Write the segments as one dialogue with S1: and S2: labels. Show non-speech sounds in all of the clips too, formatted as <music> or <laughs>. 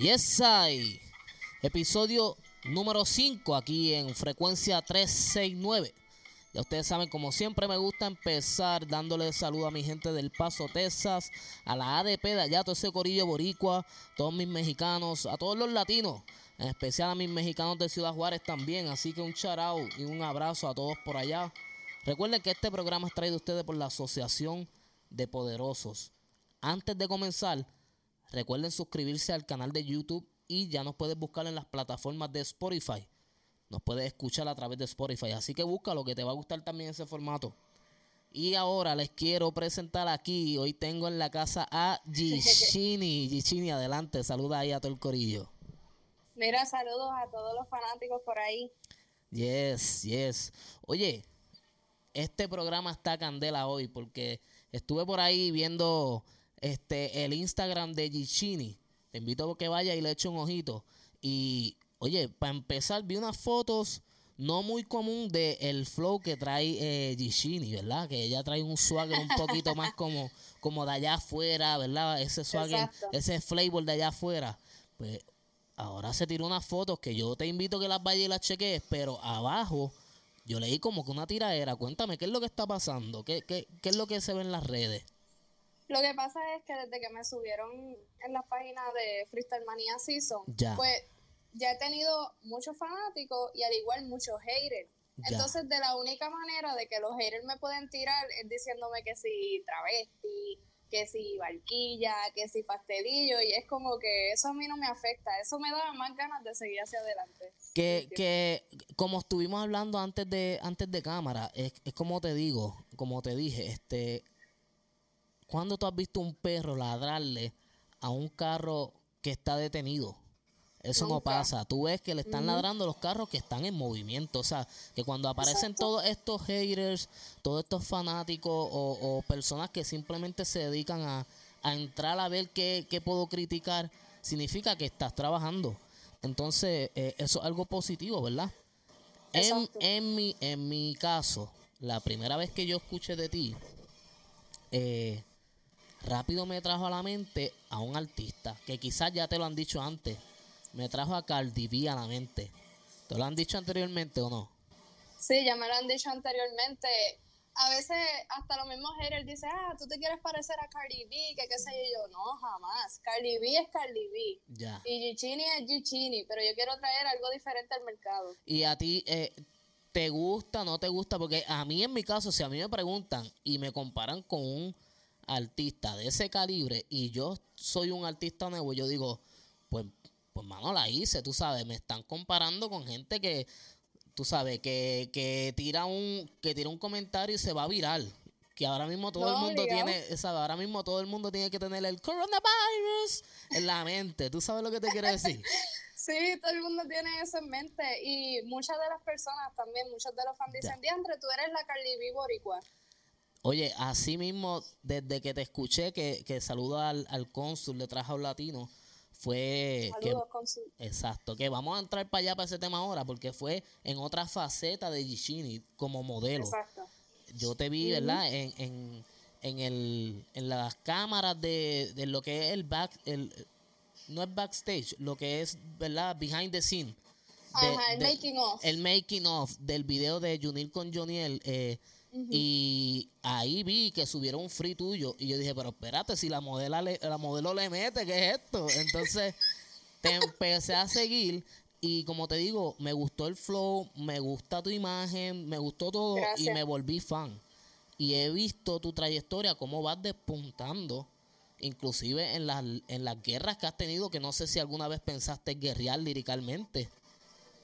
S1: Yes, I. Episodio número 5 aquí en frecuencia 369. Ya ustedes saben, como siempre me gusta empezar dándole saludo a mi gente del Paso, Texas, a la ADP de allá, todo ese corillo boricua, todos mis mexicanos, a todos los latinos, en especial a mis mexicanos de Ciudad Juárez también. Así que un charao y un abrazo a todos por allá. Recuerden que este programa es traído a ustedes por la Asociación de Poderosos. Antes de comenzar, recuerden suscribirse al canal de YouTube y ya nos puedes buscar en las plataformas de Spotify. Nos puedes escuchar a través de Spotify. Así que busca lo que te va a gustar también ese formato. Y ahora les quiero presentar aquí. Hoy tengo en la casa a Gishini. <laughs> Gishini, adelante. Saluda ahí a todo el corillo.
S2: Mira, saludos a todos los fanáticos por ahí.
S1: Yes, yes. Oye, este programa está candela hoy porque estuve por ahí viendo este el Instagram de Gishini. Te invito a que vaya y le eche un ojito. Y oye, para empezar, vi unas fotos no muy común de el flow que trae eh, Gishini, ¿verdad? Que ella trae un swagger un poquito más como, como de allá afuera, ¿verdad? Ese swagger, ese flavor de allá afuera. Pues ahora se tiró unas fotos que yo te invito a que las vayas y las cheques, pero abajo yo leí como que una tiradera. Cuéntame, ¿qué es lo que está pasando? ¿Qué, qué, qué es lo que se ve en las redes?
S2: Lo que pasa es que desde que me subieron en la página de Freestyle Mania Season, pues ya he tenido muchos fanáticos y al igual muchos haters. Entonces, de la única manera de que los haters me pueden tirar es diciéndome que si travesti, que si barquilla, que si pastelillo, y es como que eso a mí no me afecta, eso me da más ganas de seguir hacia adelante.
S1: Que, que como estuvimos hablando antes de, antes de cámara, es, es como te digo, como te dije, este, cuando tú has visto un perro ladrarle a un carro que está detenido? Eso no pasa. Tú ves que le están ladrando los carros que están en movimiento. O sea, que cuando aparecen todos estos haters, todos estos fanáticos o, personas que simplemente se dedican a, entrar a ver qué, puedo criticar, significa que estás trabajando. Entonces, eh, eso es algo positivo, ¿verdad? En, en, mi, en mi caso, la primera vez que yo escuché de ti, eh, rápido me trajo a la mente a un artista, que quizás ya te lo han dicho antes, me trajo a Cardi B a la mente. ¿Te lo han dicho anteriormente o no?
S2: Sí, ya me lo han dicho anteriormente. A veces hasta los mismos haters dicen, ah, tú te quieres parecer a Cardi B, que qué sé yo. No, jamás. Cardi B es Cardi B. Ya. Y Gichini es Gichini, pero yo quiero traer algo diferente al mercado.
S1: Y a ti, eh, ¿te gusta, no te gusta? Porque a mí en mi caso, si a mí me preguntan y me comparan con un artista de ese calibre y yo soy un artista nuevo, yo digo, pues pues mano, la hice, tú sabes, me están comparando con gente que, tú sabes, que, que tira un, que tira un comentario y se va a viral. Que ahora mismo todo el mundo tiene, ¿sabes? Ahora mismo todo el mundo tiene que tener el coronavirus en la mente. ¿Tú sabes lo que te quiero decir? <laughs>
S2: Sí, todo el mundo tiene eso en mente. Y muchas de las personas también, muchos de los fans dicen, Diandre, tú eres la Carly B boricua.
S1: Oye, así mismo, desde que te escuché que, que saludo al, al cónsul de Trajo Latino, fue que, exacto que vamos a entrar para allá para ese tema ahora porque fue en otra faceta de Gishini como modelo. Exacto. yo te vi verdad en, en, en, el en las cámaras de, de lo que es el back el no es backstage lo que es verdad behind the scene.
S2: Ajá, el making of.
S1: el making of del video de Junil con Joniel eh, y ahí vi que subieron un free tuyo. Y yo dije, pero espérate, si la, modela la modelo le mete, ¿qué es esto? Entonces te empecé a seguir. Y como te digo, me gustó el flow, me gusta tu imagen, me gustó todo y me volví fan. Y he visto tu trayectoria, cómo vas despuntando, inclusive en las, en las guerras que has tenido, que no sé si alguna vez pensaste guerrear liricalmente.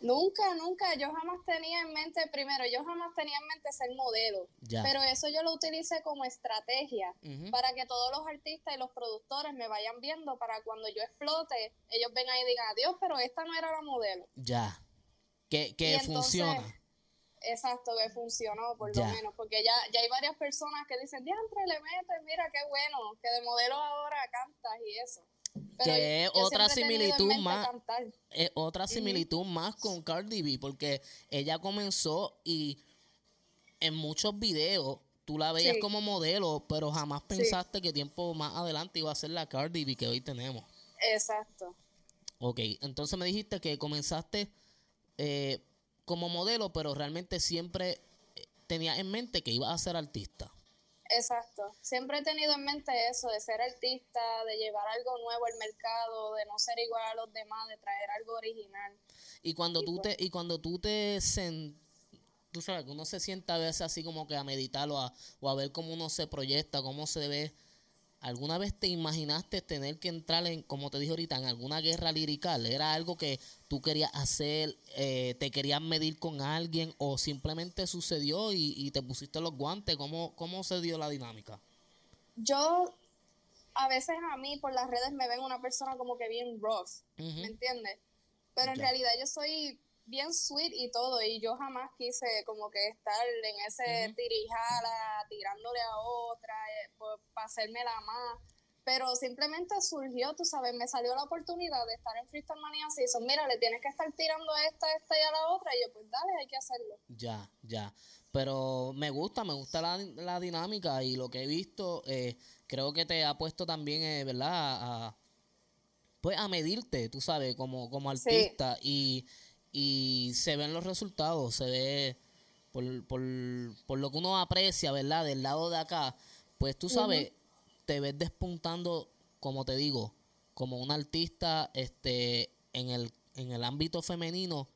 S2: Nunca, nunca. Yo jamás tenía en mente, primero, yo jamás tenía en mente ser modelo. Pero eso yo lo utilicé como estrategia para que todos los artistas y los productores me vayan viendo para cuando yo explote, ellos vengan y digan, adiós, pero esta no era la modelo.
S1: Ya. Que, que funciona.
S2: exacto, que funcionó por lo menos, porque ya, ya hay varias personas que dicen, diantre, le metes, mira qué bueno, que de modelo ahora cantas y eso
S1: que es otra similitud más es otra similitud más con Cardi B porque ella comenzó y en muchos videos tú la veías como modelo pero jamás pensaste que tiempo más adelante iba a ser la Cardi B que hoy tenemos.
S2: Exacto.
S1: Ok, entonces me dijiste que comenzaste eh, como modelo, pero realmente siempre eh, tenías en mente que ibas a ser artista.
S2: Exacto. Siempre he tenido en mente eso, de ser artista, de llevar algo nuevo al mercado, de no ser igual a los demás, de traer algo original.
S1: Y cuando tú pues te, y cuando tú te tú sabes, uno se sienta a veces así como que a meditarlo a, o a ver cómo uno se proyecta, cómo se ve ¿Alguna vez te imaginaste tener que entrar en, como te dije ahorita, en alguna guerra lirical? ¿Era algo que tú querías hacer, eh, te querías medir con alguien o simplemente sucedió y, te pusiste los guantes? ¿Cómo, ¿Cómo se dio la dinámica?
S2: Yo, a veces a mí por las redes me ven una persona como que bien rough, ¿me entiendes? Pero en realidad yo soy bien sweet y todo, y yo jamás quise como que estar en ese tirijala, tirándole a otra, eh, para hacerme la más. Pero simplemente surgió, tú sabes, me salió la oportunidad de estar en Freestyle Mania Season. Mira, le tienes que estar tirando a esta, a esta y a la otra. Y yo, pues dale, hay que hacerlo.
S1: Ya, ya. Pero me gusta, me gusta la, la dinámica y lo que he visto, eh, creo que te ha puesto también, eh, ¿verdad? A, pues a medirte, tú sabes, como, como artista. Y y se ven los resultados, se ve por, por, por lo que uno aprecia, ¿verdad? Del lado de acá, pues tú sabes, te ves despuntando, como te digo, como un artista este, en, el, en el ámbito femenino,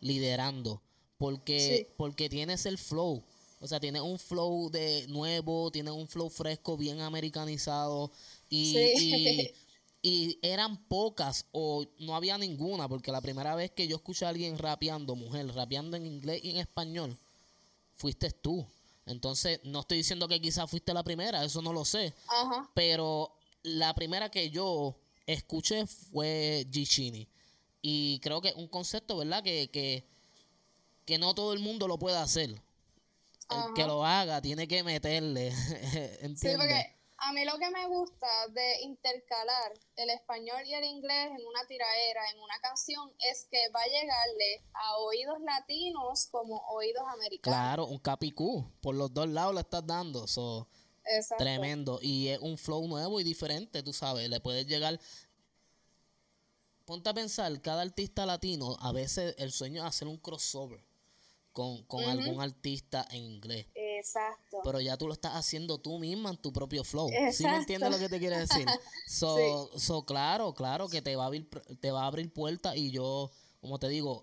S1: liderando, porque, porque tienes el flow. O sea, tienes un flow de nuevo, tienes un flow fresco, bien americanizado. y, y <laughs> eran pocas o no había ninguna, porque la primera vez que yo escuché a alguien rapeando, mujer, rapeando en inglés y en español, fuiste tú. Entonces, no estoy diciendo que quizás fuiste la primera, eso no lo sé. Pero la primera que yo escuché fue Gicini. Y creo que es un concepto, ¿verdad? Que, que, que no todo el mundo lo puede hacer. El que lo haga tiene que meterle. <laughs> ¿Entiendes?
S2: A mí lo que me gusta de intercalar el español y el inglés en una tiraera, en una canción, es que va a llegarle a oídos latinos como oídos americanos.
S1: Claro, un capicú. Por los dos lados le estás dando. So, tremendo. Y es un flow nuevo y diferente, tú sabes. Le puedes llegar. Ponte a pensar, cada artista latino, a veces el sueño es hacer un crossover con, algún artista en inglés.
S2: Exacto.
S1: Pero ya tú lo estás haciendo tú misma en tu propio flow. ¿Sí me entiendes lo que te quiere decir? <laughs> So, so claro, claro que te va a abrir, te va a abrir puertas y yo, como te digo,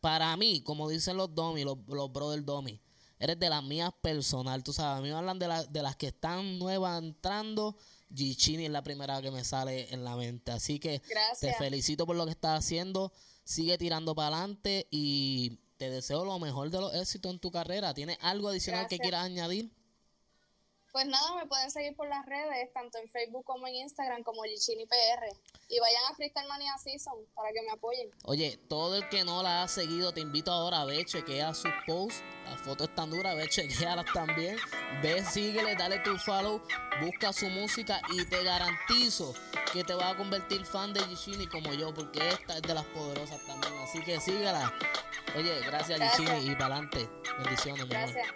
S1: para mí, como dicen los domi, los, los brothers domi, eres de las mías personal. Tú sabes, a mí me hablan de, de las que están nuevas entrando. Gichini es la primera que me sale en la mente. Así que te felicito por lo que estás haciendo. Sigue tirando para adelante y te deseo lo mejor de los éxitos en tu carrera. ¿Tienes algo adicional que quieras añadir?
S2: Pues nada, me pueden seguir por las redes, tanto en Facebook como en Instagram, como Gichini PR. Y vayan a Freestyle Mania Season para que me apoyen.
S1: Oye, todo el que no la ha seguido, te invito ahora a ver, chequea sus posts. Las fotos están duras, ve, <laughs> chequealas también. Ve, síguele, dale tu follow, busca su música y te garantizo que te vas a convertir fan de Gichini como yo, porque esta es de las poderosas también. Así que síguela. Oye, gracias, gracias. y para adelante. Bendiciones,
S2: Gracias.